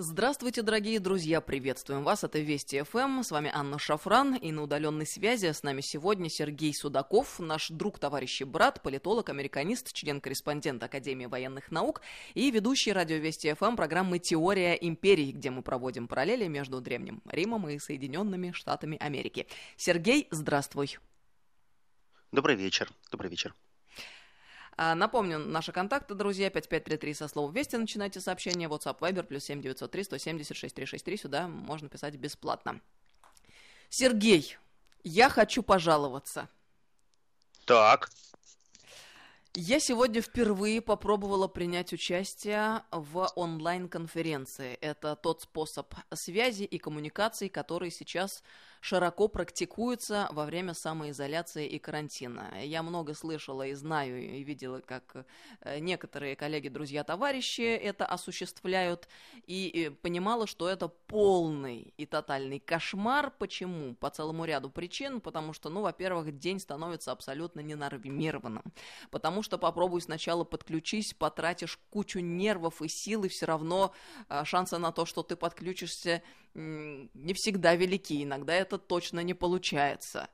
Здравствуйте, дорогие друзья, приветствуем вас, это Вести ФМ, с вами Анна Шафран, и на удаленной связи с нами сегодня Сергей Судаков, наш друг, товарищ и брат, политолог, американист, член-корреспондент Академии военных наук и ведущий радио Вести ФМ программы «Теория империй», где мы проводим параллели между Древним Римом и Соединенными Штатами Америки. Сергей, здравствуй. Добрый вечер, добрый вечер. А, напомню, наши контакты, друзья, 5533 со слова «Вести» начинайте сообщение, WhatsApp, Viber, плюс 7903 176 363, сюда можно писать бесплатно. Сергей, я хочу пожаловаться. Так. Я сегодня впервые попробовала принять участие в онлайн-конференции. Это тот способ связи и коммуникации, который сейчас широко практикуется во время самоизоляции и карантина. Я много слышала и знаю, и видела, как э, некоторые коллеги, друзья, товарищи это осуществляют, и понимала, что это полный и тотальный кошмар. Почему? По целому ряду причин. Потому что, ну, во-первых, день становится абсолютно ненормированным. Потому что попробуй сначала подключись, потратишь кучу нервов и сил, и все равно э, шансы на то, что ты подключишься, не всегда велики. Иногда это точно не получается.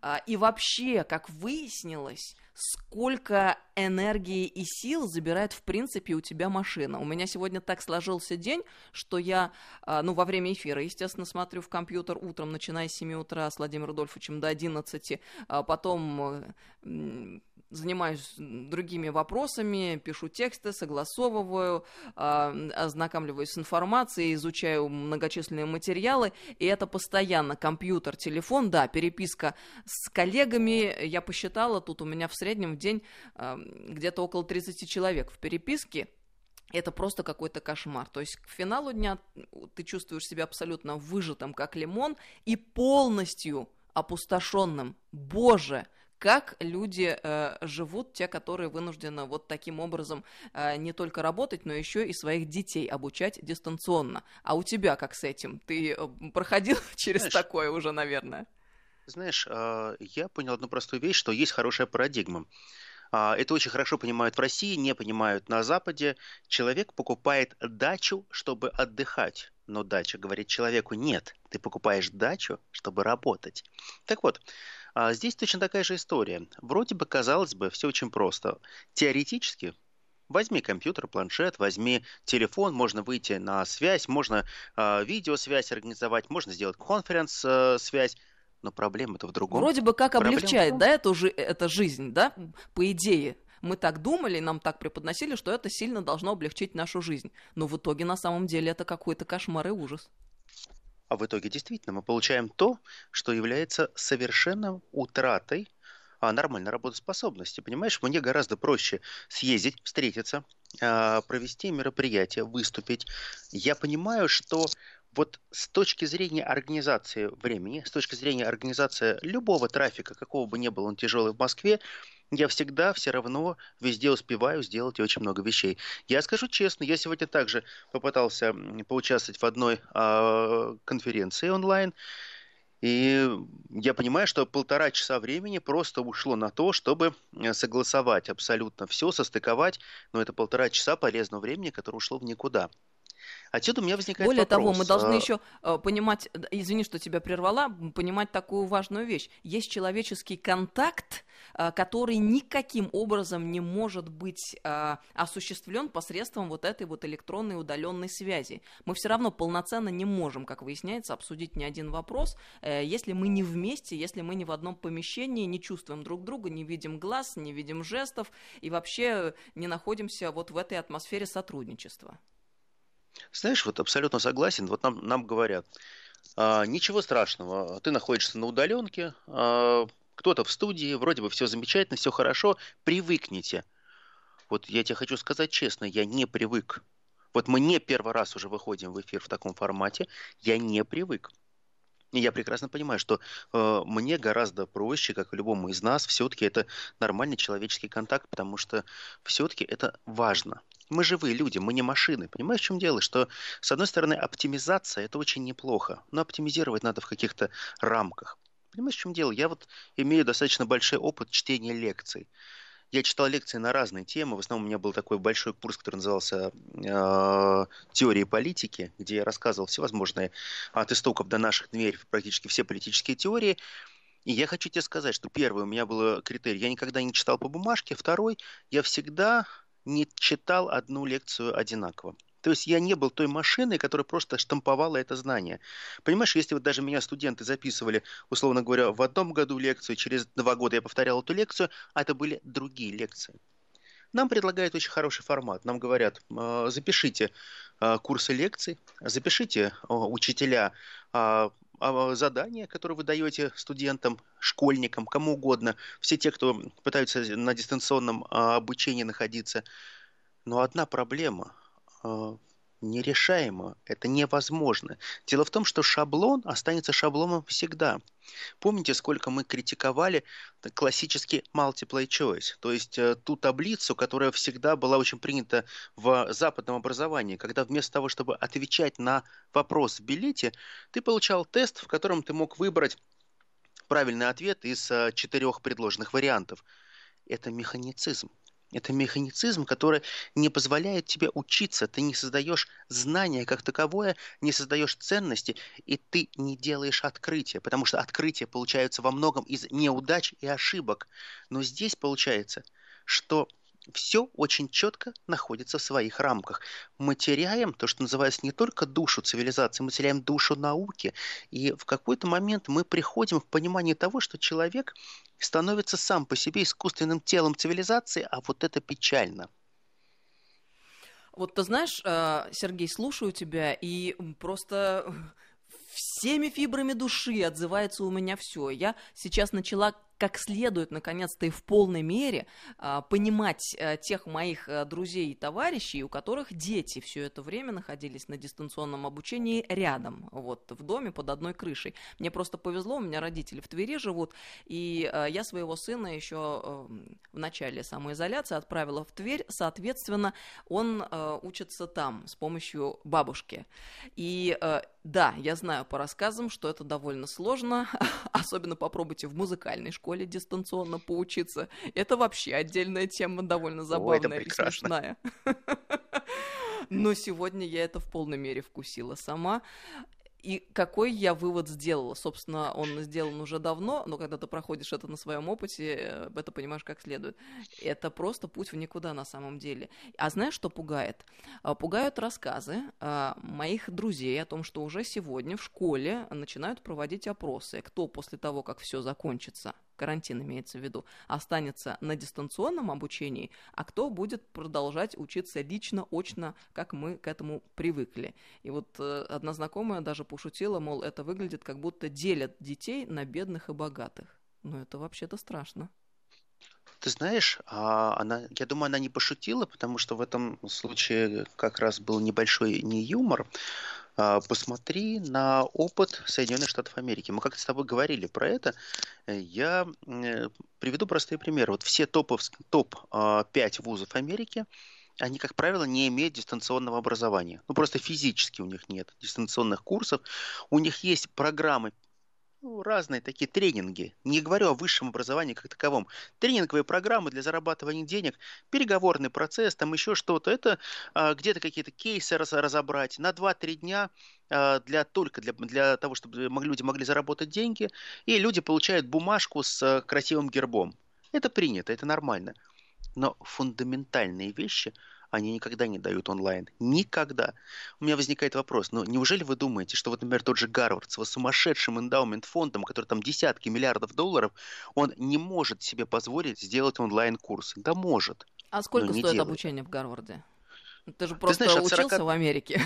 А, и вообще, как выяснилось, сколько энергии и сил забирает, в принципе, у тебя машина. У меня сегодня так сложился день, что я, а, ну, во время эфира, естественно, смотрю в компьютер утром, начиная с 7 утра с Владимиром Рудольфовичем до 11, а потом занимаюсь другими вопросами, пишу тексты, согласовываю, ознакомливаюсь с информацией, изучаю многочисленные материалы, и это постоянно компьютер, телефон, да, переписка с коллегами, я посчитала, тут у меня в среднем в день где-то около 30 человек в переписке, это просто какой-то кошмар. То есть к финалу дня ты чувствуешь себя абсолютно выжатым, как лимон, и полностью опустошенным. Боже, как люди э, живут, те, которые вынуждены вот таким образом э, не только работать, но еще и своих детей обучать дистанционно. А у тебя как с этим? Ты э, проходил через знаешь, такое уже, наверное? Знаешь, э, я понял одну простую вещь, что есть хорошая парадигма. А, это очень хорошо понимают в России, не понимают на Западе. Человек покупает дачу, чтобы отдыхать. Но дача говорит человеку нет. Ты покупаешь дачу, чтобы работать. Так вот, а здесь точно такая же история. Вроде бы, казалось бы, все очень просто. Теоретически, возьми компьютер, планшет, возьми телефон, можно выйти на связь, можно э, видеосвязь организовать, можно сделать конференц-связь. Но проблема-то в другом. Вроде бы как проблема облегчает, да, эту, это жизнь, да, по идее. Мы так думали, нам так преподносили, что это сильно должно облегчить нашу жизнь. Но в итоге на самом деле это какой-то кошмар и ужас. А в итоге действительно мы получаем то, что является совершенно утратой а, нормальной работоспособности. Понимаешь, мне гораздо проще съездить, встретиться, а, провести мероприятие, выступить. Я понимаю, что вот с точки зрения организации времени, с точки зрения организации любого трафика, какого бы ни было он тяжелый в Москве, я всегда все равно везде успеваю сделать очень много вещей. Я скажу честно, я сегодня также попытался поучаствовать в одной э, конференции онлайн, и я понимаю, что полтора часа времени просто ушло на то, чтобы э, согласовать абсолютно все, состыковать, но это полтора часа полезного времени, которое ушло в никуда. Отсюда у меня возникает Более вопрос. того, мы должны еще э, понимать, извини, что тебя прервала, понимать такую важную вещь. Есть человеческий контакт, э, который никаким образом не может быть э, осуществлен посредством вот этой вот электронной удаленной связи. Мы все равно полноценно не можем, как выясняется, обсудить ни один вопрос, если мы не вместе, если мы не в одном помещении, не чувствуем друг друга, не видим глаз, не видим жестов и вообще не находимся вот в этой атмосфере сотрудничества. Знаешь, вот абсолютно согласен. Вот нам, нам говорят, а, ничего страшного, ты находишься на удаленке, а, кто-то в студии, вроде бы все замечательно, все хорошо, привыкните. Вот я тебе хочу сказать честно, я не привык. Вот мы не первый раз уже выходим в эфир в таком формате, я не привык. И я прекрасно понимаю, что э, мне гораздо проще, как и любому из нас, все-таки это нормальный человеческий контакт, потому что все-таки это важно. Мы живые люди, мы не машины. Понимаешь, в чем дело? Что, с одной стороны, оптимизация – это очень неплохо, но оптимизировать надо в каких-то рамках. Понимаешь, в чем дело? Я вот имею достаточно большой опыт чтения лекций. Я читал лекции на разные темы. В основном у меня был такой большой курс, который назывался э, «Теории политики», где я рассказывал всевозможные от истоков до наших дверей практически все политические теории. И я хочу тебе сказать, что первый у меня был критерий. Я никогда не читал по бумажке. Второй, я всегда не читал одну лекцию одинаково. То есть я не был той машиной, которая просто штамповала это знание. Понимаешь, если вот даже меня студенты записывали, условно говоря, в одном году лекцию, через два года я повторял эту лекцию, а это были другие лекции. Нам предлагают очень хороший формат. Нам говорят, «А, запишите а, курсы лекций, запишите а, учителя задания, которые вы даете студентам, школьникам, кому угодно, все те, кто пытаются на дистанционном обучении находиться. Но одна проблема. Нерешаемо, это невозможно. Дело в том, что шаблон останется шаблоном всегда. Помните, сколько мы критиковали классический multiple choice, то есть э, ту таблицу, которая всегда была очень принята в западном образовании, когда вместо того, чтобы отвечать на вопрос в билете, ты получал тест, в котором ты мог выбрать правильный ответ из э, четырех предложенных вариантов. Это механицизм. Это механицизм, который не позволяет тебе учиться. Ты не создаешь знания как таковое, не создаешь ценности, и ты не делаешь открытия, потому что открытия получаются во многом из неудач и ошибок. Но здесь получается, что все очень четко находится в своих рамках. Мы теряем то, что называется не только душу цивилизации, мы теряем душу науки. И в какой-то момент мы приходим к пониманию того, что человек становится сам по себе искусственным телом цивилизации, а вот это печально. Вот ты знаешь, э, Сергей, слушаю тебя и просто всеми фибрами души отзывается у меня все. Я сейчас начала как следует, наконец-то и в полной мере а, понимать а, тех моих а, друзей и товарищей, у которых дети все это время находились на дистанционном обучении рядом, вот, в доме под одной крышей. Мне просто повезло, у меня родители в Твери живут, и а, я своего сына еще а, в начале самоизоляции отправила в Тверь, соответственно, он учится там с помощью бабушки. И да, я знаю по рассказам, что это довольно сложно, особенно попробуйте в музыкальной школе, школе дистанционно поучиться. Это вообще отдельная тема, довольно забавная Ой, и смешная. Но сегодня я это в полной мере вкусила сама. И какой я вывод сделала? Собственно, он сделан уже давно, но когда ты проходишь это на своем опыте, э, это понимаешь как следует. Это просто путь в никуда на самом деле. А знаешь, что пугает? А, пугают рассказы а, моих друзей о том, что уже сегодня в школе начинают проводить опросы, кто после того, как все закончится, карантин имеется в виду, останется на дистанционном обучении, а кто будет продолжать учиться лично, очно, как мы к этому привыкли. И вот э, одна знакомая даже пошутила, мол, это выглядит как будто делят детей на бедных и богатых. Но это вообще-то страшно. Ты знаешь, а она, я думаю, она не пошутила, потому что в этом случае как раз был небольшой не юмор, посмотри на опыт Соединенных Штатов Америки. Мы как-то с тобой говорили про это. Я э, приведу простые примеры. Вот все топов, топ-5 а, вузов Америки, они, как правило, не имеют дистанционного образования. Ну, просто физически у них нет дистанционных курсов. У них есть программы ну, разные такие тренинги. Не говорю о высшем образовании как таковом. Тренинговые программы для зарабатывания денег, переговорный процесс, там еще что-то. Это а, где-то какие-то кейсы раз, разобрать на 2-3 дня а, для, только для, для того, чтобы люди могли заработать деньги. И люди получают бумажку с а, красивым гербом. Это принято, это нормально. Но фундаментальные вещи – они никогда не дают онлайн. Никогда. У меня возникает вопрос, ну неужели вы думаете, что вот, например, тот же Гарвард с его сумасшедшим эндаумент-фондом, который там десятки миллиардов долларов, он не может себе позволить сделать онлайн-курс? Да может. А сколько стоит делает. обучение в Гарварде? Ты же просто Ты знаешь, учился 40... в Америке.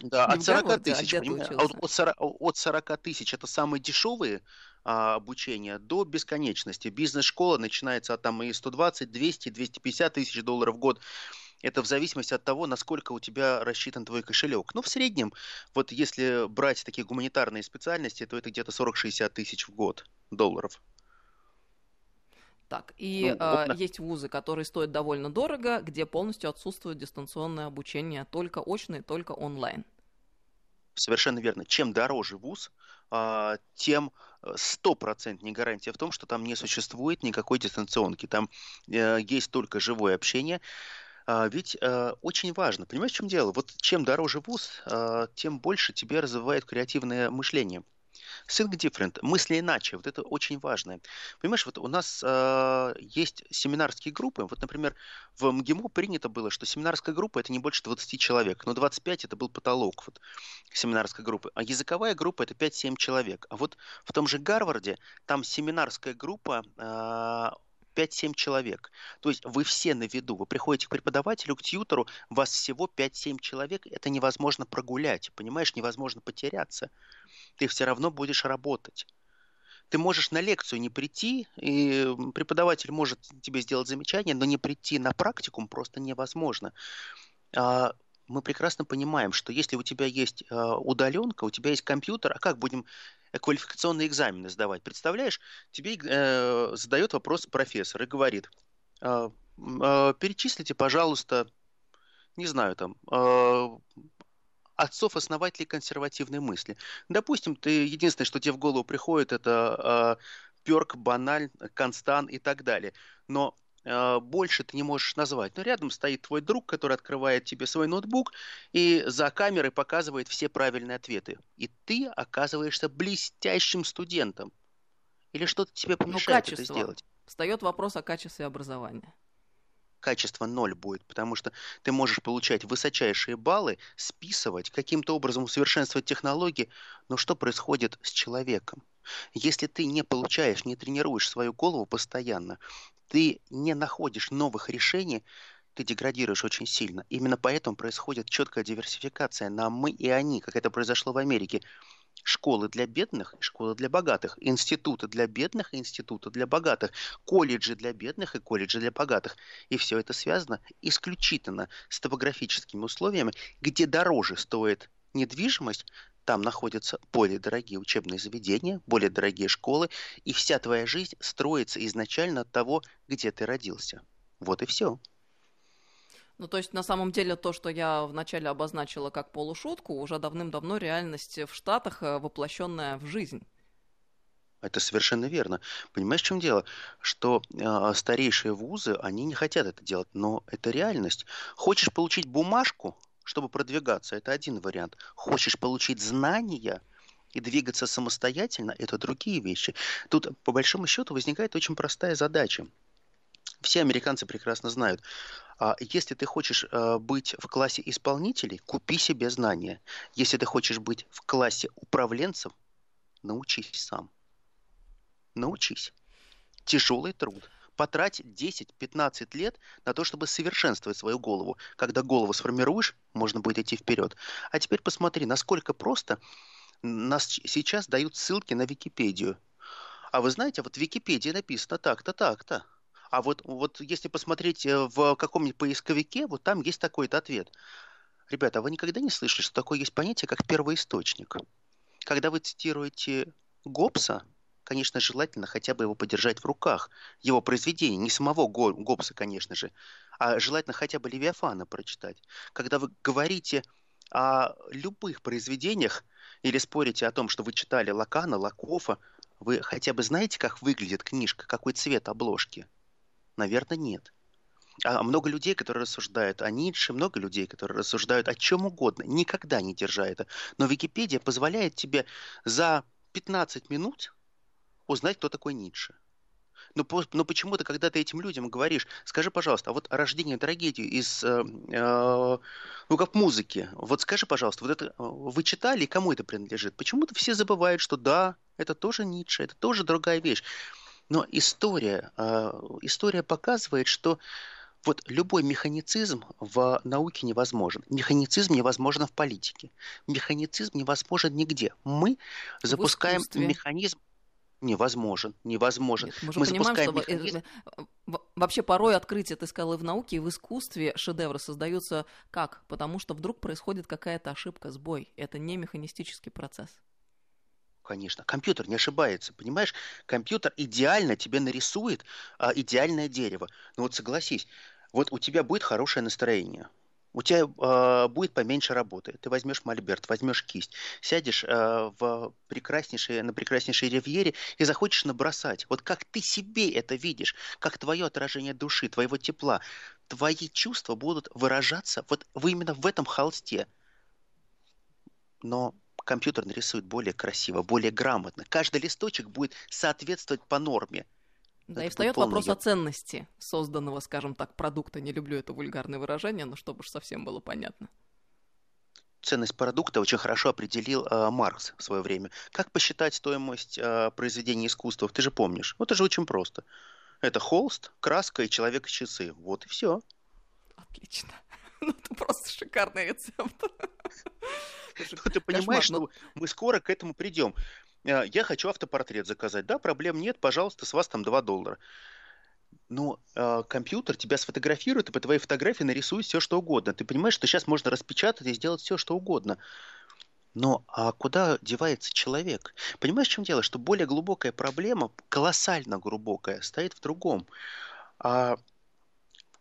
Да, от 40 Гарварде, а тысяч, а от, от, 40, от 40 тысяч это самые дешевые а, обучения до бесконечности. Бизнес-школа начинается от там и 120, 200, 250 тысяч долларов в год. Это в зависимости от того, насколько у тебя рассчитан твой кошелек. Но в среднем, вот если брать такие гуманитарные специальности, то это где-то 40-60 тысяч в год долларов. Так, и ну, э, есть вузы, которые стоят довольно дорого, где полностью отсутствует дистанционное обучение, только очное, только онлайн. Совершенно верно. Чем дороже вуз, а, тем э, стопроцентнее гарантия в том, что там не существует никакой дистанционки. Там э, есть только живое общение. А, ведь э, очень важно, понимаешь, в чем дело? Вот чем дороже вуз, тем больше тебе развивает креативное мышление. Think different, мысли иначе, вот это очень важно. Понимаешь, вот у нас э, есть семинарские группы, вот, например, в МГИМО принято было, что семинарская группа это не больше 20 человек, но 25 это был потолок вот, семинарской группы, а языковая группа это 5-7 человек. А вот в том же Гарварде там семинарская группа э, 5-7 человек. То есть вы все на виду. Вы приходите к преподавателю, к тьютору, вас всего 5-7 человек. Это невозможно прогулять, понимаешь, невозможно потеряться. Ты все равно будешь работать. Ты можешь на лекцию не прийти, и преподаватель может тебе сделать замечание, но не прийти на практикум просто невозможно. А, мы прекрасно понимаем, что если у тебя есть а, удаленка, у тебя есть компьютер, а как будем квалификационные экзамены сдавать. Представляешь, тебе э, задает вопрос профессор и говорит, э, э, перечислите, пожалуйста, не знаю, там, э, отцов-основателей консервативной мысли. Допустим, ты единственное, что тебе в голову приходит, это э, Перк, Баналь, Констан и так далее. Но больше ты не можешь назвать. Но рядом стоит твой друг, который открывает тебе свой ноутбук и за камерой показывает все правильные ответы. И ты оказываешься блестящим студентом. Или что-то тебе ну, помешает ну, это сделать? Встает вопрос о качестве образования. Качество ноль будет, потому что ты можешь получать высочайшие баллы, списывать, каким-то образом усовершенствовать технологии, но что происходит с человеком? Если ты не получаешь, не тренируешь свою голову постоянно, ты не находишь новых решений, ты деградируешь очень сильно. Именно поэтому происходит четкая диверсификация на мы и они, как это произошло в Америке. Школы для бедных и школы для богатых, институты для бедных и институты для богатых, колледжи для бедных и колледжи для богатых. И все это связано исключительно с топографическими условиями, где дороже стоит недвижимость, там находятся более дорогие учебные заведения, более дорогие школы, и вся твоя жизнь строится изначально от того, где ты родился. Вот и все. Ну, то есть, на самом деле, то, что я вначале обозначила как полушутку, уже давным-давно реальность в Штатах, э, воплощенная в жизнь. Это совершенно верно. Понимаешь, в чем дело? Что э, старейшие вузы, они не хотят это делать, но это реальность. Хочешь получить бумажку, чтобы продвигаться, это один вариант. Хочешь получить знания и двигаться самостоятельно, это другие вещи. Тут, по большому счету, возникает очень простая задача. Все американцы прекрасно знают, а, если ты хочешь а, быть в классе исполнителей, купи себе знания. Если ты хочешь быть в классе управленцев, научись сам. Научись. Тяжелый труд потрать 10-15 лет на то, чтобы совершенствовать свою голову. Когда голову сформируешь, можно будет идти вперед. А теперь посмотри, насколько просто нас сейчас дают ссылки на Википедию. А вы знаете, вот в Википедии написано так-то, так-то. А вот, вот если посмотреть э, в каком-нибудь поисковике, вот там есть такой-то ответ. Ребята, а вы никогда не слышали, что такое есть понятие, как первоисточник? Когда вы цитируете Гоббса, конечно, желательно хотя бы его подержать в руках. Его произведение, не самого Гоббса, конечно же, а желательно хотя бы Левиафана прочитать. Когда вы говорите о любых произведениях или спорите о том, что вы читали Лакана, Лакофа, вы хотя бы знаете, как выглядит книжка, какой цвет обложки? Наверное, нет. А много людей, которые рассуждают о Ницше, много людей, которые рассуждают о чем угодно, никогда не держа это. Но Википедия позволяет тебе за 15 минут узнать, кто такой Ницше. Но, но почему-то, когда ты этим людям говоришь, скажи, пожалуйста, а вот рождение трагедии из, э, э, ну, как музыки, вот скажи, пожалуйста, вот это э, вы читали, кому это принадлежит? Почему-то все забывают, что да, это тоже Ницше, это тоже другая вещь. Но история, э, история показывает, что вот любой механицизм в науке невозможен. Механицизм невозможен в политике. Механицизм невозможен нигде. Мы запускаем механизм невозможен, невозможен. Нет, мы же мы понимаем, что механизм... вообще порой открытие, ты сказал, и в науке, и в искусстве шедевры создаются как? Потому что вдруг происходит какая-то ошибка, сбой. Это не механистический процесс. Конечно, компьютер не ошибается, понимаешь? Компьютер идеально тебе нарисует а, идеальное дерево. Но вот согласись, вот у тебя будет хорошее настроение. У тебя э, будет поменьше работы. Ты возьмешь мольберт, возьмешь кисть, сядешь э, в прекраснейшей, на прекраснейшей ривьере и захочешь набросать. Вот как ты себе это видишь, как твое отражение души, твоего тепла, твои чувства будут выражаться вот именно в этом холсте. Но компьютер нарисует более красиво, более грамотно. Каждый листочек будет соответствовать по норме. Да, это и встает вопрос я... о ценности созданного, скажем так, продукта. Не люблю это вульгарное выражение, но чтобы уж совсем было понятно. Ценность продукта очень хорошо определил э, Маркс в свое время. Как посчитать стоимость э, произведения искусства? Ты же помнишь. Вот это же очень просто. Это холст, краска и человек-часы. Вот и все. Отлично. Ну, это просто шикарный рецепт. Ну, ты понимаешь, что мы скоро к этому придем. Э, я хочу автопортрет заказать. Да, проблем нет, пожалуйста, с вас там 2 доллара. Но э, компьютер тебя сфотографирует и по твоей фотографии нарисует все, что угодно. Ты понимаешь, что сейчас можно распечатать и сделать все, что угодно. Но а куда девается человек? Понимаешь, в чем дело? Что более глубокая проблема, колоссально глубокая, стоит в другом. А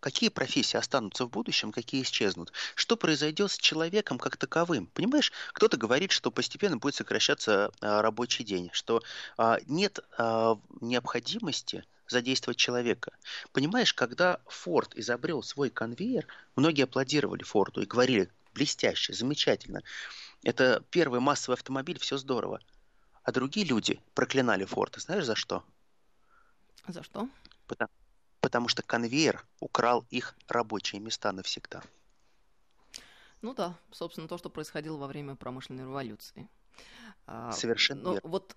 какие профессии останутся в будущем, какие исчезнут, что произойдет с человеком как таковым. Понимаешь, кто-то говорит, что постепенно будет сокращаться а, рабочий день, что а, нет а, необходимости задействовать человека. Понимаешь, когда Форд изобрел свой конвейер, многие аплодировали Форду и говорили, блестяще, замечательно. Это первый массовый автомобиль, все здорово. А другие люди проклинали Форд. Знаешь, за что? За что? Потому, потому что конвейер украл их рабочие места навсегда. Ну да, собственно, то, что происходило во время промышленной революции. А, Совершенно Но верно. Вот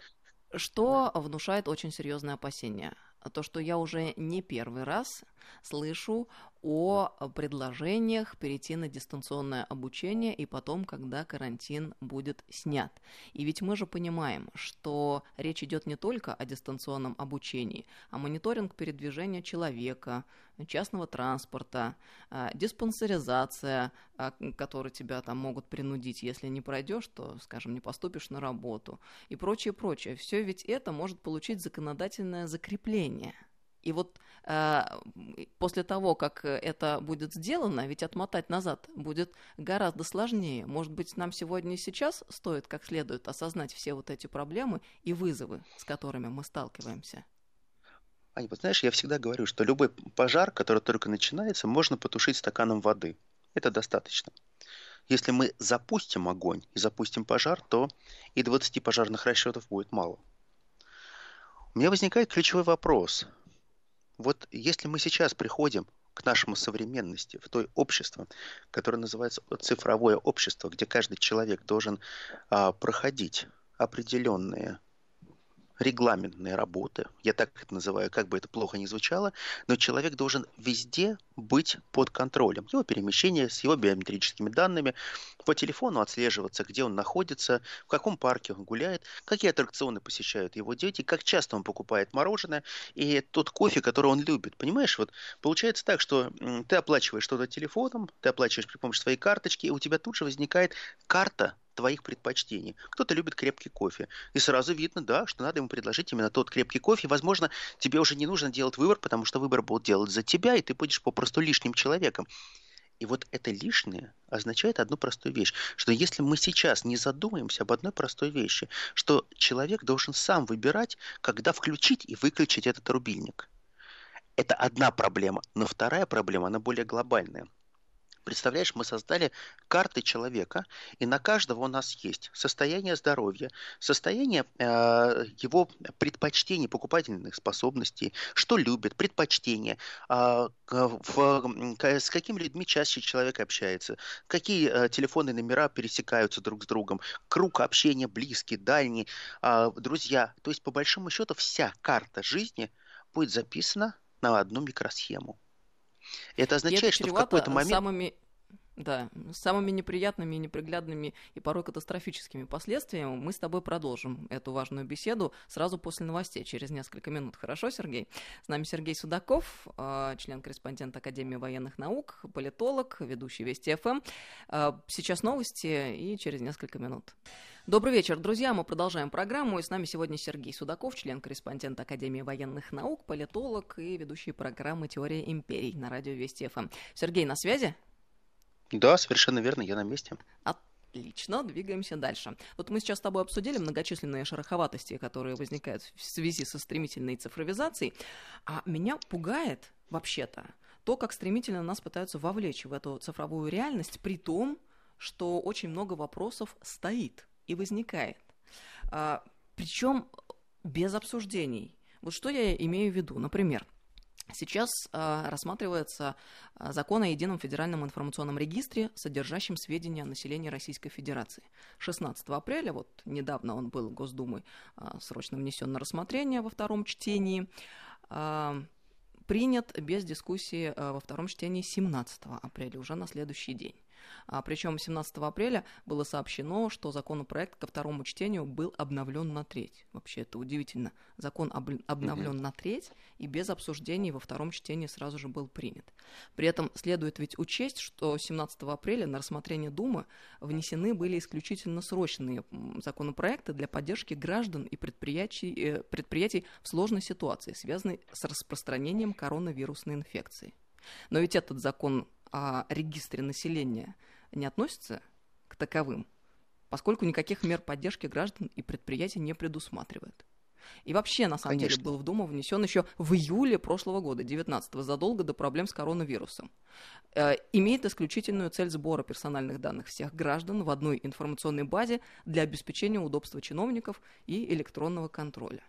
что внушает очень серьезное опасение? То, что я уже не первый раз слышу о предложениях перейти на дистанционное обучение и потом, когда карантин будет снят. И ведь мы же понимаем, что речь идет не только о дистанционном обучении, а мониторинг передвижения человека, частного транспорта, а, диспансеризация, а, которой тебя там могут принудить, если не пройдешь, то, скажем, не поступишь на работу и прочее, прочее. Все ведь это может получить законодательное закрепление – и вот э, после того, как это будет сделано, ведь отмотать назад будет гораздо сложнее. Может быть, нам сегодня и сейчас стоит как следует осознать все вот эти проблемы и вызовы, с которыми мы сталкиваемся. Аня, вот знаешь, я всегда говорю, что любой пожар, который только начинается, можно потушить стаканом воды. Это достаточно. Если мы запустим огонь и запустим пожар, то и 20 пожарных расчетов будет мало. У меня возникает ключевой вопрос – вот если мы сейчас приходим к нашему современности, в то общество, которое называется цифровое общество, где каждый человек должен а, проходить определенные регламентные работы, я так это называю, как бы это плохо ни звучало, но человек должен везде быть под контролем. Его перемещение с его биометрическими данными, по телефону отслеживаться, где он находится, в каком парке он гуляет, какие аттракционы посещают его дети, как часто он покупает мороженое и тот кофе, который он любит. Понимаешь, вот получается так, что ты оплачиваешь что-то телефоном, ты оплачиваешь при помощи своей карточки, и у тебя тут же возникает карта твоих предпочтений. Кто-то любит крепкий кофе. И сразу видно, да, что надо ему предложить именно тот крепкий кофе. Возможно, тебе уже не нужно делать выбор, потому что выбор будут делать за тебя, и ты будешь попросту лишним человеком. И вот это лишнее означает одну простую вещь, что если мы сейчас не задумаемся об одной простой вещи, что человек должен сам выбирать, когда включить и выключить этот рубильник. Это одна проблема, но вторая проблема, она более глобальная. Представляешь, мы создали карты человека, и на каждого у нас есть состояние здоровья, состояние э, его предпочтений, покупательных способностей, что любит, предпочтения, э, в, с какими людьми чаще человек общается, какие э, телефонные номера пересекаются друг с другом, круг общения близкий, дальний, э, друзья. То есть, по большому счету, вся карта жизни будет записана на одну микросхему. Это означает, это что в какой-то момент... Самыми да, с самыми неприятными, неприглядными и порой катастрофическими последствиями мы с тобой продолжим эту важную беседу сразу после новостей, через несколько минут. Хорошо, Сергей? С нами Сергей Судаков, а, член-корреспондент Академии военных наук, политолог, ведущий Вести ФМ. А, сейчас новости и через несколько минут. Добрый вечер, друзья. Мы продолжаем программу. И с нами сегодня Сергей Судаков, член-корреспондент Академии военных наук, политолог и ведущий программы «Теория империй» на радио Вести ФМ. Сергей, на связи? Да, совершенно верно, я на месте. Отлично, двигаемся дальше. Вот мы сейчас с тобой обсудили многочисленные шероховатости, которые возникают в связи со стремительной цифровизацией. А меня пугает, вообще-то, то, как стремительно нас пытаются вовлечь в эту цифровую реальность, при том, что очень много вопросов стоит и возникает. А, причем без обсуждений. Вот что я имею в виду? Например, Сейчас э, рассматривается э, закон о едином федеральном информационном регистре, содержащем сведения о населении Российской Федерации. 16 апреля, вот недавно он был Госдумой э, срочно внесен на рассмотрение во втором чтении. Э, принят без дискуссии э, во втором чтении 17 апреля, уже на следующий день. А, причем 17 апреля было сообщено, что законопроект ко второму чтению был обновлен на треть. Вообще это удивительно. Закон об, обновлен mm-hmm. на треть и без обсуждений во втором чтении сразу же был принят. При этом следует ведь учесть, что 17 апреля на рассмотрение Думы внесены были исключительно срочные законопроекты для поддержки граждан и предприятий, э, предприятий в сложной ситуации, связанной с распространением коронавирусной инфекции. Но ведь этот закон о регистре населения не относится к таковым, поскольку никаких мер поддержки граждан и предприятий не предусматривает. И вообще, на самом Конечно. деле, был в Думу внесен еще в июле прошлого года, 19-го, задолго до проблем с коронавирусом. Э, имеет исключительную цель сбора персональных данных всех граждан в одной информационной базе для обеспечения удобства чиновников и электронного контроля.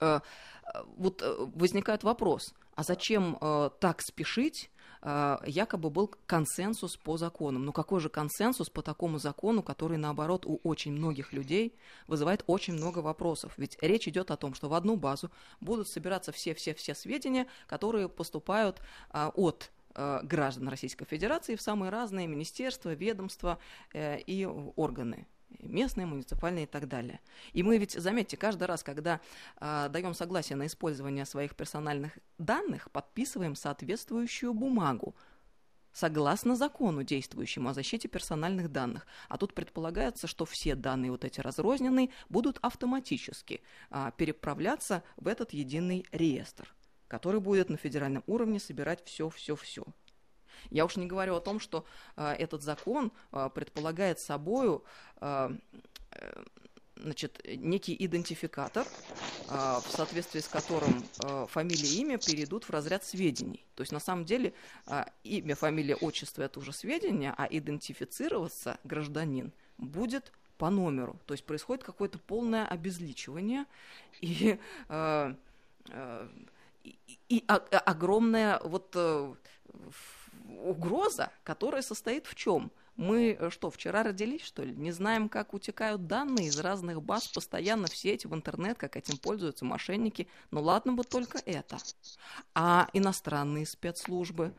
Э, э, вот э, возникает вопрос, а зачем э, так спешить якобы был консенсус по законам. Но какой же консенсус по такому закону, который, наоборот, у очень многих людей вызывает очень много вопросов? Ведь речь идет о том, что в одну базу будут собираться все-все-все сведения, которые поступают а, от э, граждан Российской Федерации в самые разные министерства, ведомства э, и органы местные, муниципальные и так далее. И мы ведь, заметьте, каждый раз, когда э, даем согласие на использование своих персональных данных, подписываем соответствующую бумагу, согласно закону, действующему о защите персональных данных. А тут предполагается, что все данные вот эти разрозненные будут автоматически а, переправляться в этот единый реестр, который будет на федеральном уровне собирать все-все-все. Я уж не говорю о том, что э, этот закон э, предполагает собою э, э, значит, некий идентификатор, в соответствии с которым фамилия и имя перейдут в разряд сведений. То есть на самом деле имя, фамилия, отчество – это уже сведения, а идентифицироваться гражданин будет по номеру. То есть происходит какое-то полное обезличивание и, и, и а, огромное вот э, угроза, которая состоит в чем? Мы э, что, вчера родились, что ли? Не знаем, как утекают данные из разных баз постоянно в сеть, в интернет, как этим пользуются мошенники. Ну ладно бы только это. А иностранные спецслужбы,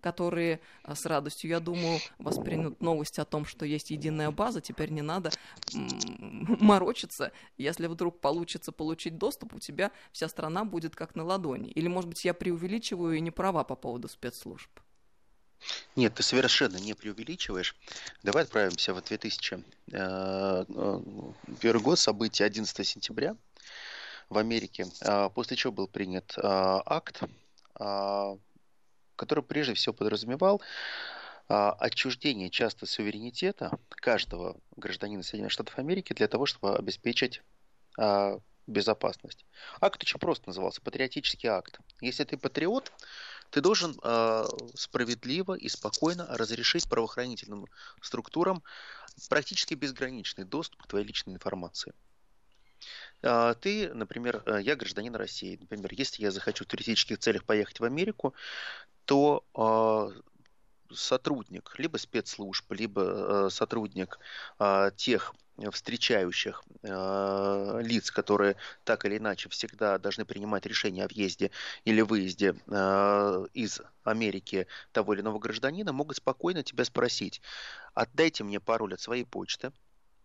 которые э, с радостью, я думаю, воспримут новость о том, что есть единая база, теперь не надо морочиться. Если вдруг получится получить доступ, у тебя вся страна будет как на ладони. Или, может быть, я преувеличиваю и не права по поводу спецслужб. Нет, ты совершенно не преувеличиваешь. Давай отправимся в 2001 э, год, событие 11 сентября в Америке, э, после чего был принят акт, который прежде всего подразумевал отчуждение часто суверенитета каждого гражданина Соединенных Штатов Америки для того, чтобы обеспечить безопасность. Акт очень просто назывался патриотический акт. Если ты патриот, ты должен э, справедливо и спокойно разрешить правоохранительным структурам практически безграничный доступ к твоей личной информации. Э, ты, например, э, я гражданин России. Например, если я захочу в туристических целях поехать в Америку, то э, сотрудник либо спецслужб, либо э, сотрудник э, тех встречающих э, лиц, которые так или иначе всегда должны принимать решение о въезде или выезде э, из Америки того или иного гражданина, могут спокойно тебя спросить, отдайте мне пароль от своей почты,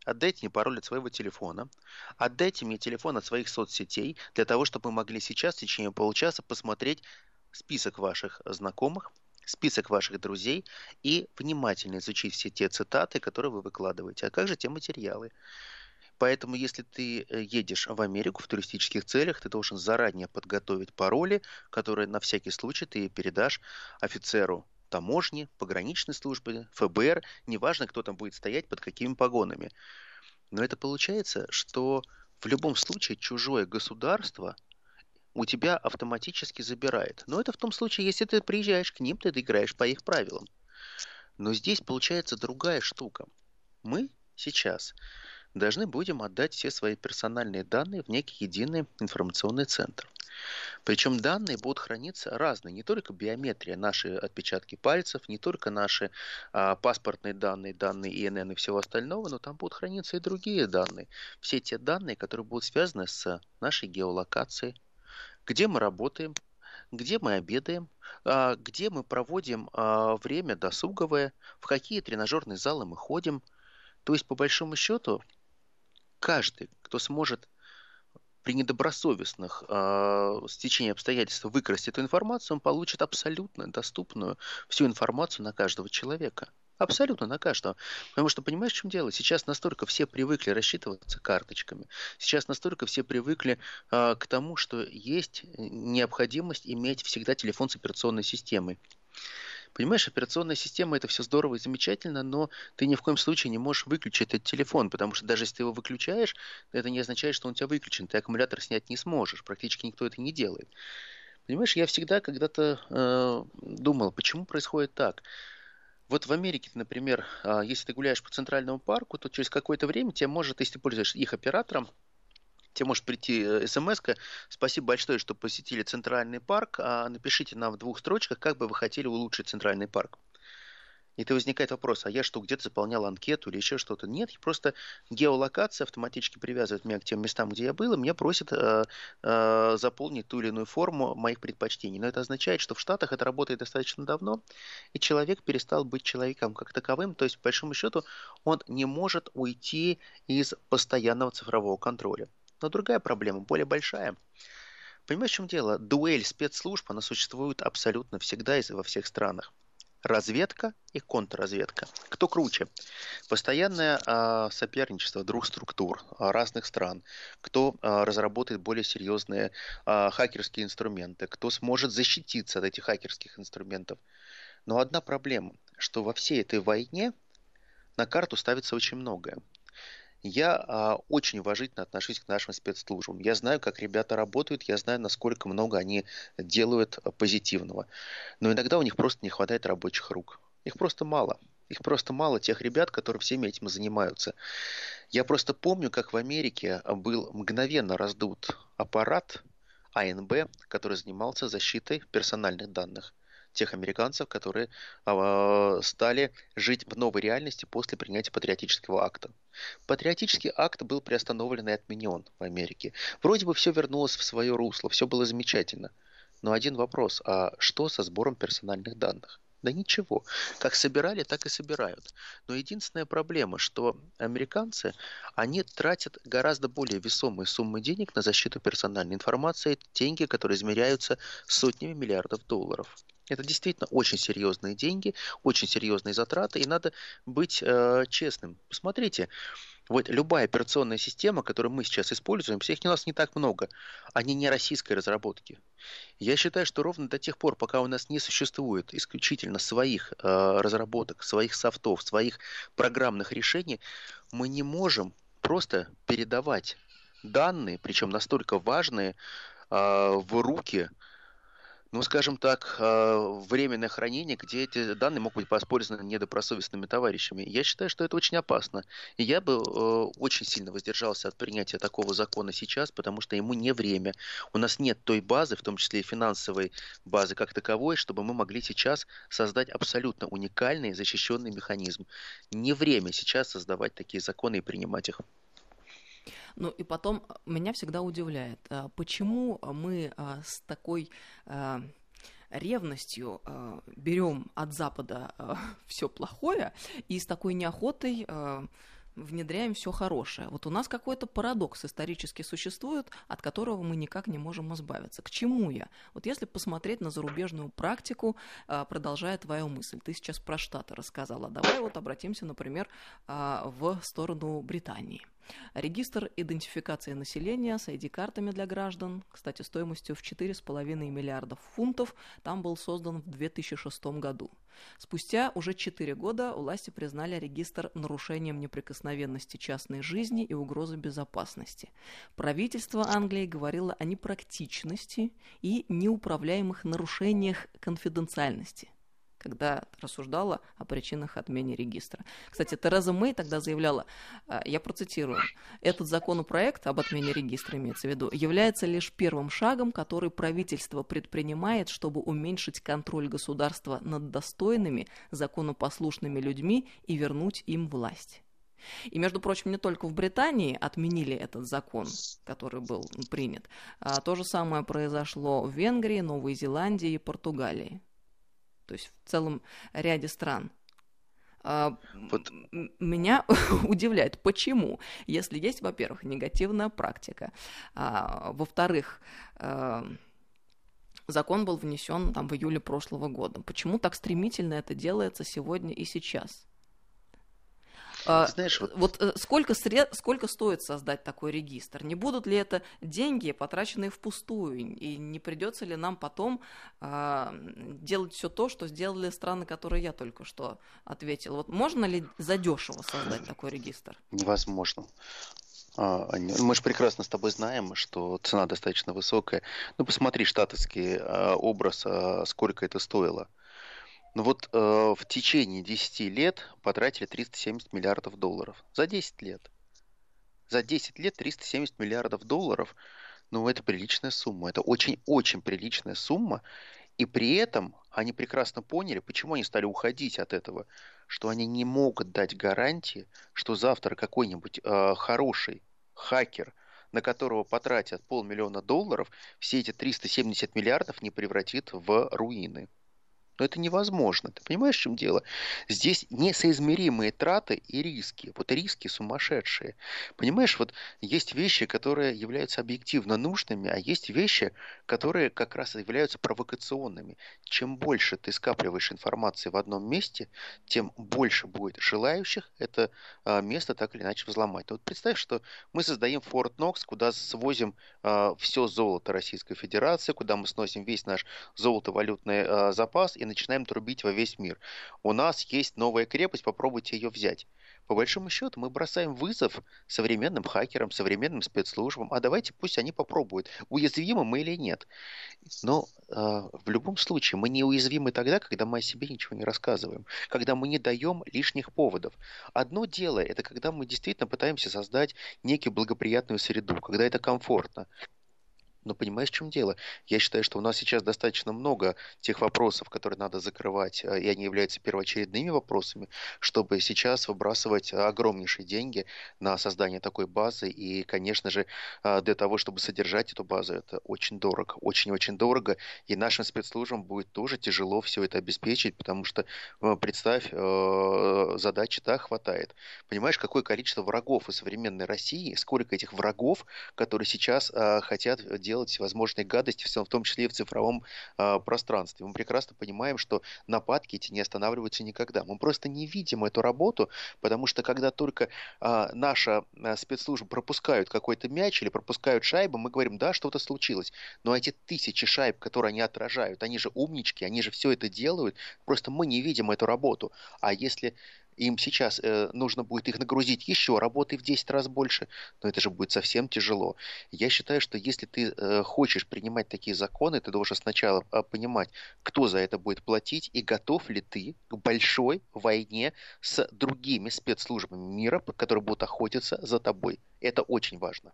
отдайте мне пароль от своего телефона, отдайте мне телефон от своих соцсетей, для того, чтобы мы могли сейчас в течение получаса посмотреть список ваших знакомых, список ваших друзей и внимательно изучить все те цитаты, которые вы выкладываете. А как же те материалы? Поэтому, если ты э, едешь в Америку в туристических целях, ты должен заранее подготовить пароли, которые на всякий случай ты передашь офицеру таможни, пограничной службы, ФБР, неважно, кто там будет стоять, под какими погонами. Но это получается, что в любом случае чужое государство у тебя автоматически забирает. Но это в том случае, если ты приезжаешь к ним, ты играешь по их правилам. Но здесь получается другая штука. Мы сейчас должны будем отдать все свои персональные данные в некий единый информационный центр. Причем данные будут храниться разные, не только биометрия, наши отпечатки пальцев, не только наши а, паспортные данные, данные ИНН и всего остального, но там будут храниться и другие данные. Все те данные, которые будут связаны с нашей геолокацией, где мы работаем, где мы обедаем, а, где мы проводим а, время досуговое, в какие тренажерные залы мы ходим. То есть, по большому счету, каждый, кто сможет при недобросовестных э, стечении обстоятельств выкрасть эту информацию, он получит абсолютно доступную всю информацию на каждого человека. Абсолютно на каждого. Потому что, понимаешь, в чем дело? Сейчас настолько все привыкли рассчитываться карточками. Сейчас настолько все привыкли э, к тому, что есть необходимость иметь всегда телефон с операционной системой. Понимаешь, операционная система это все здорово и замечательно, но ты ни в коем случае не можешь выключить этот телефон, потому что даже если ты его выключаешь, это не означает, что он у тебя выключен. Ты аккумулятор снять не сможешь. Практически никто это не делает. Понимаешь, я всегда когда-то э, думал, почему происходит так. Вот в Америке, например, э, если ты гуляешь по Центральному парку, то через какое-то время тебе может, если ты пользуешься их оператором, тебе может прийти э, смс -ка. Спасибо большое, что посетили Центральный парк. А напишите нам в двух строчках, как бы вы хотели улучшить Центральный парк. И то возникает вопрос, а я что, где-то заполнял анкету или еще что-то? Нет, просто геолокация автоматически привязывает меня к тем местам, где я был, и меня просит э, э, заполнить ту или иную форму моих предпочтений. Но это означает, что в Штатах это работает достаточно давно, и человек перестал быть человеком как таковым, то есть, по большому счету, он не может уйти из постоянного цифрового контроля. Но другая проблема, более большая. Понимаешь, в чем дело? Дуэль спецслужб, она существует абсолютно всегда и во всех странах. Разведка и контрразведка. Кто круче? Постоянное э, соперничество двух структур э, разных стран. Кто э, разработает более серьезные хакерские инструменты? Кто сможет защититься от этих хакерских инструментов? Но одна проблема, что во всей этой войне на карту ставится очень многое. Я а, очень уважительно отношусь к нашим спецслужбам. Я знаю, как ребята работают, я знаю, насколько много они делают а, позитивного. Но иногда у них просто не хватает рабочих рук. Их просто мало. Их просто мало, тех ребят, которые всеми этим занимаются. Я просто помню, как в Америке был мгновенно раздут аппарат АНБ, который занимался защитой персональных данных тех американцев, которые э, стали жить в новой реальности после принятия патриотического акта. Патриотический акт был приостановлен и отменен в Америке. Вроде бы все вернулось в свое русло, все было замечательно. Но один вопрос, а что со сбором персональных данных? Да ничего. Как собирали, так и собирают. Но единственная проблема, что американцы, они тратят гораздо более весомые суммы денег на защиту персональной информации, деньги, которые измеряются сотнями миллиардов долларов. Это действительно очень серьезные деньги, очень серьезные затраты, и надо быть э, честным. Посмотрите, вот любая операционная система, которую мы сейчас используем, всех у нас не так много, они не российской разработки. Я считаю, что ровно до тех пор, пока у нас не существует исключительно своих э, разработок, своих софтов, своих программных решений, мы не можем просто передавать данные, причем настолько важные, э, в руки ну, скажем так, э, временное хранение, где эти данные могут быть воспользованы недобросовестными товарищами. Я считаю, что это очень опасно. И я бы э, очень сильно воздержался от принятия такого закона сейчас, потому что ему не время. У нас нет той базы, в том числе и финансовой базы как таковой, чтобы мы могли сейчас создать абсолютно уникальный защищенный механизм. Не время сейчас создавать такие законы и принимать их. Ну и потом э, меня всегда удивляет, э, почему мы э, с такой ревностью берем от Запада все плохое и с такой неохотой внедряем все хорошее. Вот у нас какой-то парадокс исторически существует, от которого мы никак не можем избавиться. К чему я? Вот если посмотреть на зарубежную практику, продолжая твою мысль, ты сейчас про Штаты рассказала, давай вот обратимся, например, в сторону Британии – Регистр идентификации населения с ID-картами для граждан, кстати, стоимостью в 4,5 миллиардов фунтов, там был создан в 2006 году. Спустя уже 4 года власти признали регистр нарушением неприкосновенности частной жизни и угрозы безопасности. Правительство Англии говорило о непрактичности и неуправляемых нарушениях конфиденциальности – когда рассуждала о причинах отмены регистра. Кстати, Тереза Мэй тогда заявляла, а, я процитирую, «Этот законопроект об отмене регистра, имеется в виду, является лишь первым шагом, который правительство предпринимает, чтобы уменьшить контроль государства над достойными, законопослушными людьми и вернуть им власть». И, между прочим, не только в Британии отменили этот закон, который был принят. А то же самое произошло в Венгрии, Новой Зеландии и Португалии то есть в целом ряде стран. А, вот. Меня удивляет, почему, если есть, во-первых, негативная практика, а, во-вторых, а, закон был внесен там в июле прошлого года. Почему так стремительно это делается сегодня и сейчас? А, Знаешь, вот, вот э, сколько, сред... сколько стоит создать такой регистр? Не будут ли это деньги, потраченные впустую? И не придется ли нам потом а, делать все то, что сделали страны, которые я только что ответил? Вот можно ли задешево создать такой регистр? Невозможно. А, мы же прекрасно с тобой знаем, что цена достаточно высокая. Ну, посмотри штатовский а, образ, сколько это стоило. Ну вот э, в течение 10 лет потратили 370 миллиардов долларов. За 10 лет. За 10 лет 370 миллиардов долларов, ну это приличная сумма. Это очень-очень приличная сумма. И при этом они прекрасно поняли, почему они стали уходить от этого, что они не могут дать гарантии, что завтра какой-нибудь э, хороший хакер, на которого потратят полмиллиона долларов, все эти 370 миллиардов не превратит в руины. Но это невозможно. Ты понимаешь, в чем дело? Здесь несоизмеримые траты и риски. Вот риски сумасшедшие. Понимаешь, вот есть вещи, которые являются объективно нужными, а есть вещи, которые как раз являются провокационными. Чем больше ты скапливаешь информации в одном месте, тем больше будет желающих это а, место так или иначе взломать. Вот представь, что мы создаем Fort Knox, куда свозим а, все золото Российской Федерации, куда мы сносим весь наш золотовалютный а, запас и начинаем трубить во весь мир. У нас есть новая крепость, попробуйте ее взять. По большому счету мы бросаем вызов современным хакерам, современным спецслужбам, а давайте пусть они попробуют, уязвимы мы или нет. Но э, в любом случае мы не уязвимы тогда, когда мы о себе ничего не рассказываем, когда мы не даем лишних поводов. Одно дело это когда мы действительно пытаемся создать некую благоприятную среду, когда это комфортно. Но понимаешь, в чем дело? Я считаю, что у нас сейчас достаточно много тех вопросов, которые надо закрывать, э, и они являются первоочередными вопросами, чтобы сейчас выбрасывать огромнейшие деньги на создание такой базы. И, конечно же, э, для того, чтобы содержать эту базу, это очень дорого. Очень-очень дорого. И нашим спецслужбам будет тоже тяжело все это обеспечить, потому что, э, представь, задачи да, хватает. Понимаешь, какое количество врагов у современной России, сколько этих врагов, которые сейчас хотят делать всевозможные гадости, в том числе и в цифровом э, пространстве. Мы прекрасно понимаем, что нападки эти не останавливаются никогда. Мы просто не видим эту работу, потому что когда только э, наша э, спецслужба пропускают какой-то мяч или пропускают шайбу, мы говорим, да, что-то случилось. Но эти тысячи шайб, которые они отражают, они же умнички, они же все это делают, просто мы не видим эту работу. А если им сейчас э, нужно будет их нагрузить еще работой в 10 раз больше, но это же будет совсем тяжело. Я считаю, что если ты э, хочешь принимать такие законы, ты должен сначала э, понимать, кто за это будет платить и готов ли ты к большой войне с другими спецслужбами мира, которые будут охотиться за тобой. Это очень важно.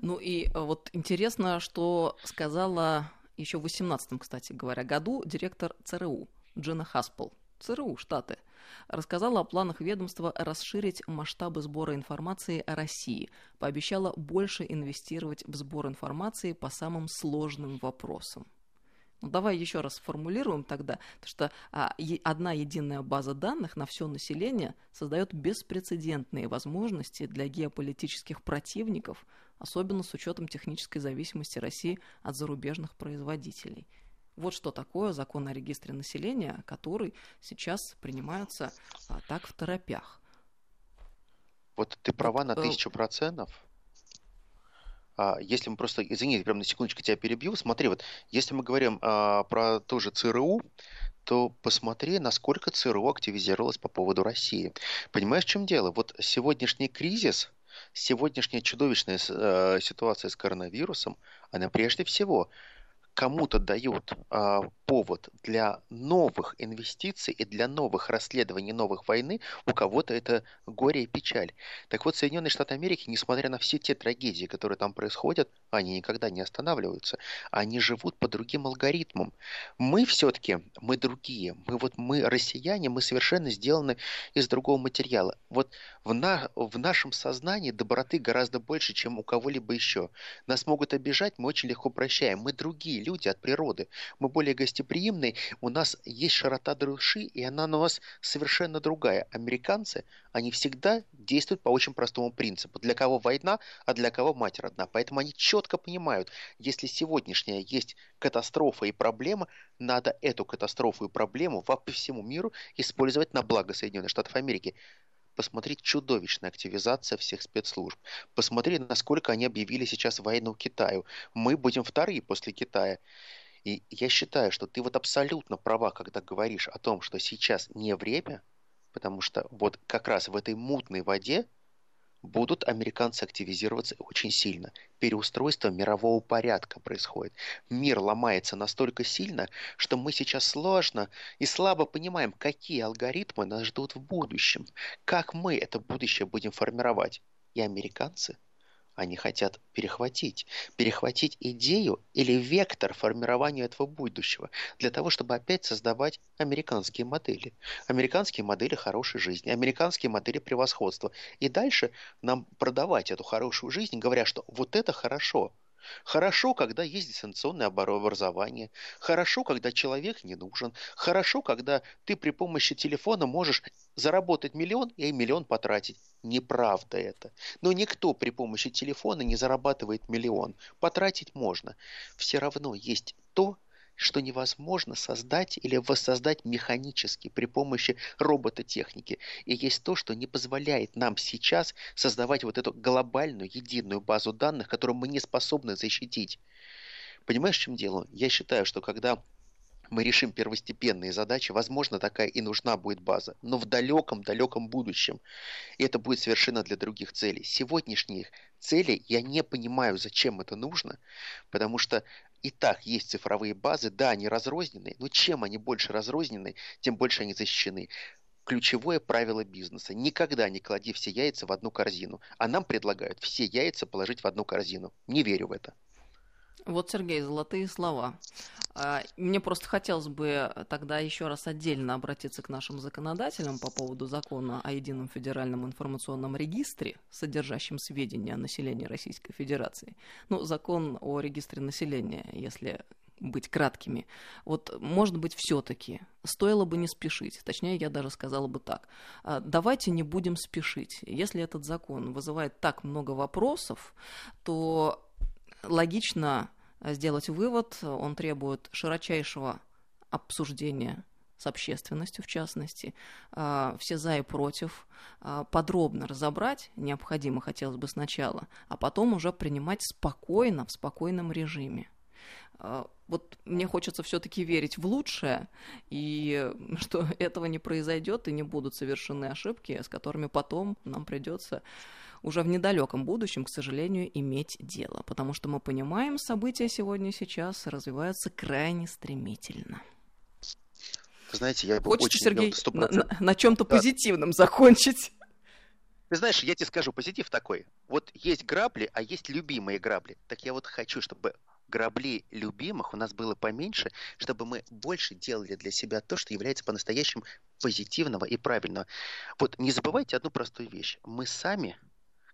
Ну и э, вот интересно, что сказала еще в 18 кстати говоря, году директор ЦРУ Джина Хаспел. ЦРУ, Штаты – рассказала о планах ведомства расширить масштабы сбора информации о России, пообещала больше инвестировать в сбор информации по самым сложным вопросам. Ну, давай еще раз сформулируем тогда, что а, е- одна единая база данных на все население создает беспрецедентные возможности для геополитических противников, особенно с учетом технической зависимости России от зарубежных производителей – вот что такое закон о регистре населения, который сейчас принимается а, так в торопях. Вот ты права на тысячу процентов. А, если мы просто, извини, прям на секундочку тебя перебью, смотри, вот если мы говорим а, про ту же ЦРУ, то посмотри, насколько ЦРУ активизировалась по поводу России. Понимаешь, в чем дело? Вот сегодняшний кризис, сегодняшняя чудовищная э, ситуация с коронавирусом, она прежде всего кому-то дают э, повод для новых инвестиций и для новых расследований, новых войны, у кого-то это горе и печаль. Так вот, Соединенные Штаты Америки, несмотря на все те трагедии, которые там происходят, они никогда не останавливаются. Они живут по другим алгоритмам. Мы все-таки, мы другие. Мы вот мы россияне, мы совершенно сделаны из другого материала. Вот в, на, в нашем сознании доброты гораздо больше, чем у кого-либо еще. Нас могут обижать, мы очень легко прощаем. Мы другие люди от природы. Мы более гостеприимные, у нас есть широта души, и она у нас совершенно другая. Американцы, они всегда действуют по очень простому принципу. Для кого война, а для кого мать родна. Поэтому они четко понимают, если сегодняшняя есть катастрофа и проблема, надо эту катастрофу и проблему по всему миру использовать на благо Соединенных Штатов Америки. Посмотри, чудовищная активизация всех спецслужб. Посмотри, насколько они объявили сейчас войну Китаю. Мы будем вторые после Китая. И я считаю, что ты вот абсолютно права, когда говоришь о том, что сейчас не время, потому что вот как раз в этой мутной воде будут американцы активизироваться очень сильно. Переустройство мирового порядка происходит. Мир ломается настолько сильно, что мы сейчас сложно и слабо понимаем, какие алгоритмы нас ждут в будущем, как мы это будущее будем формировать. И американцы – они хотят перехватить. Перехватить идею или вектор формирования этого будущего для того, чтобы опять создавать американские модели. Американские модели хорошей жизни, американские модели превосходства. И дальше нам продавать эту хорошую жизнь, говоря, что вот это хорошо – Хорошо, когда есть дистанционное образование. Хорошо, когда человек не нужен. Хорошо, когда ты при помощи телефона можешь заработать миллион и миллион потратить. Неправда это. Но никто при помощи телефона не зарабатывает миллион. Потратить можно. Все равно есть то, что невозможно создать или воссоздать механически при помощи робототехники. И есть то, что не позволяет нам сейчас создавать вот эту глобальную единую базу данных, которую мы не способны защитить. Понимаешь, в чем дело? Я считаю, что когда мы решим первостепенные задачи, возможно, такая и нужна будет база, но в далеком-далеком будущем. И это будет совершенно для других целей. Сегодняшних целей я не понимаю, зачем это нужно, потому что и так есть цифровые базы, да, они разрознены, но чем они больше разрознены, тем больше они защищены. Ключевое правило бизнеса. Никогда не клади все яйца в одну корзину. А нам предлагают все яйца положить в одну корзину. Не верю в это. Вот, Сергей, золотые слова. А, мне просто хотелось бы тогда еще раз отдельно обратиться к нашим законодателям по поводу закона о едином федеральном информационном регистре, содержащем сведения о населении Российской Федерации. Ну, закон о регистре населения, если быть краткими. Вот, может быть, все-таки стоило бы не спешить. Точнее, я даже сказала бы так. А, давайте не будем спешить. Если этот закон вызывает так много вопросов, то логично сделать вывод, он требует широчайшего обсуждения с общественностью, в частности, а, все за и против, а, подробно разобрать необходимо, хотелось бы сначала, а потом уже принимать спокойно, в спокойном режиме. Вот мне хочется все-таки верить в лучшее, и что этого не произойдет, и не будут совершены ошибки, с которыми потом нам придется уже в недалеком будущем, к сожалению, иметь дело, потому что мы понимаем, события сегодня сейчас развиваются крайне стремительно. Знаете, я бы Хочется, очень Сергей, на, на, на чем-то да. позитивном закончить. Ты знаешь, я тебе скажу, позитив такой. Вот есть грабли, а есть любимые грабли. Так я вот хочу, чтобы граблей любимых у нас было поменьше, чтобы мы больше делали для себя то, что является по-настоящему позитивного и правильного. Вот не забывайте одну простую вещь. Мы сами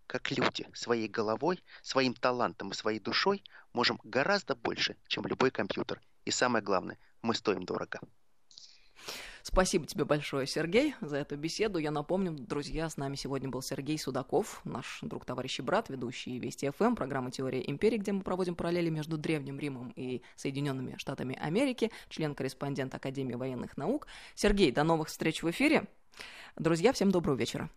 как люди, своей головой, своим талантом и своей душой можем гораздо больше, чем любой компьютер. И самое главное, мы стоим дорого. Спасибо тебе большое, Сергей, за эту беседу. Я напомню, друзья, с нами сегодня был Сергей Судаков, наш друг, товарищ и брат, ведущий Вести ФМ, программа «Теория империи», где мы проводим параллели между Древним Римом и Соединенными Штатами Америки, член-корреспондент Академии военных наук. Сергей, до новых встреч в эфире. Друзья, всем доброго вечера.